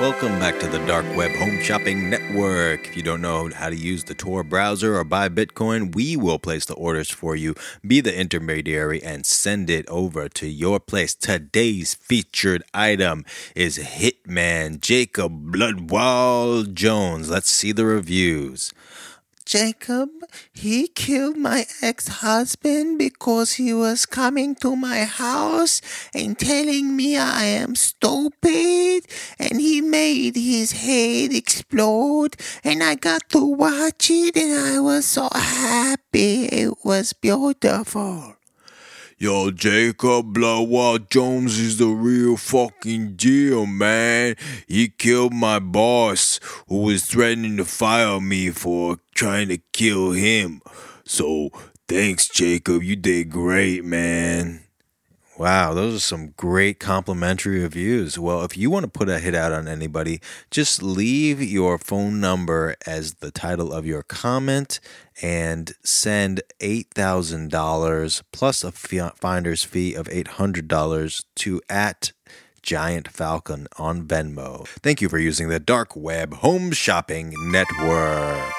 Welcome back to the Dark Web Home Shopping Network. If you don't know how to use the Tor browser or buy Bitcoin, we will place the orders for you, be the intermediary, and send it over to your place. Today's featured item is Hitman Jacob Bloodwall Jones. Let's see the reviews. Jacob, he killed my ex husband because he was coming to my house and telling me I am stupid, and he made his head explode, and I got to watch it, and I was so happy. It was beautiful. Yo, Jacob Bloodwall Jones is the real fucking deal, man. He killed my boss, who was threatening to fire me for trying to kill him. So, thanks, Jacob. You did great, man. Wow, those are some great complimentary reviews. Well, if you want to put a hit out on anybody, just leave your phone number as the title of your comment and send $8,000 plus a finder's fee of $800 to at Giant Falcon on Venmo. Thank you for using the Dark Web Home Shopping Network.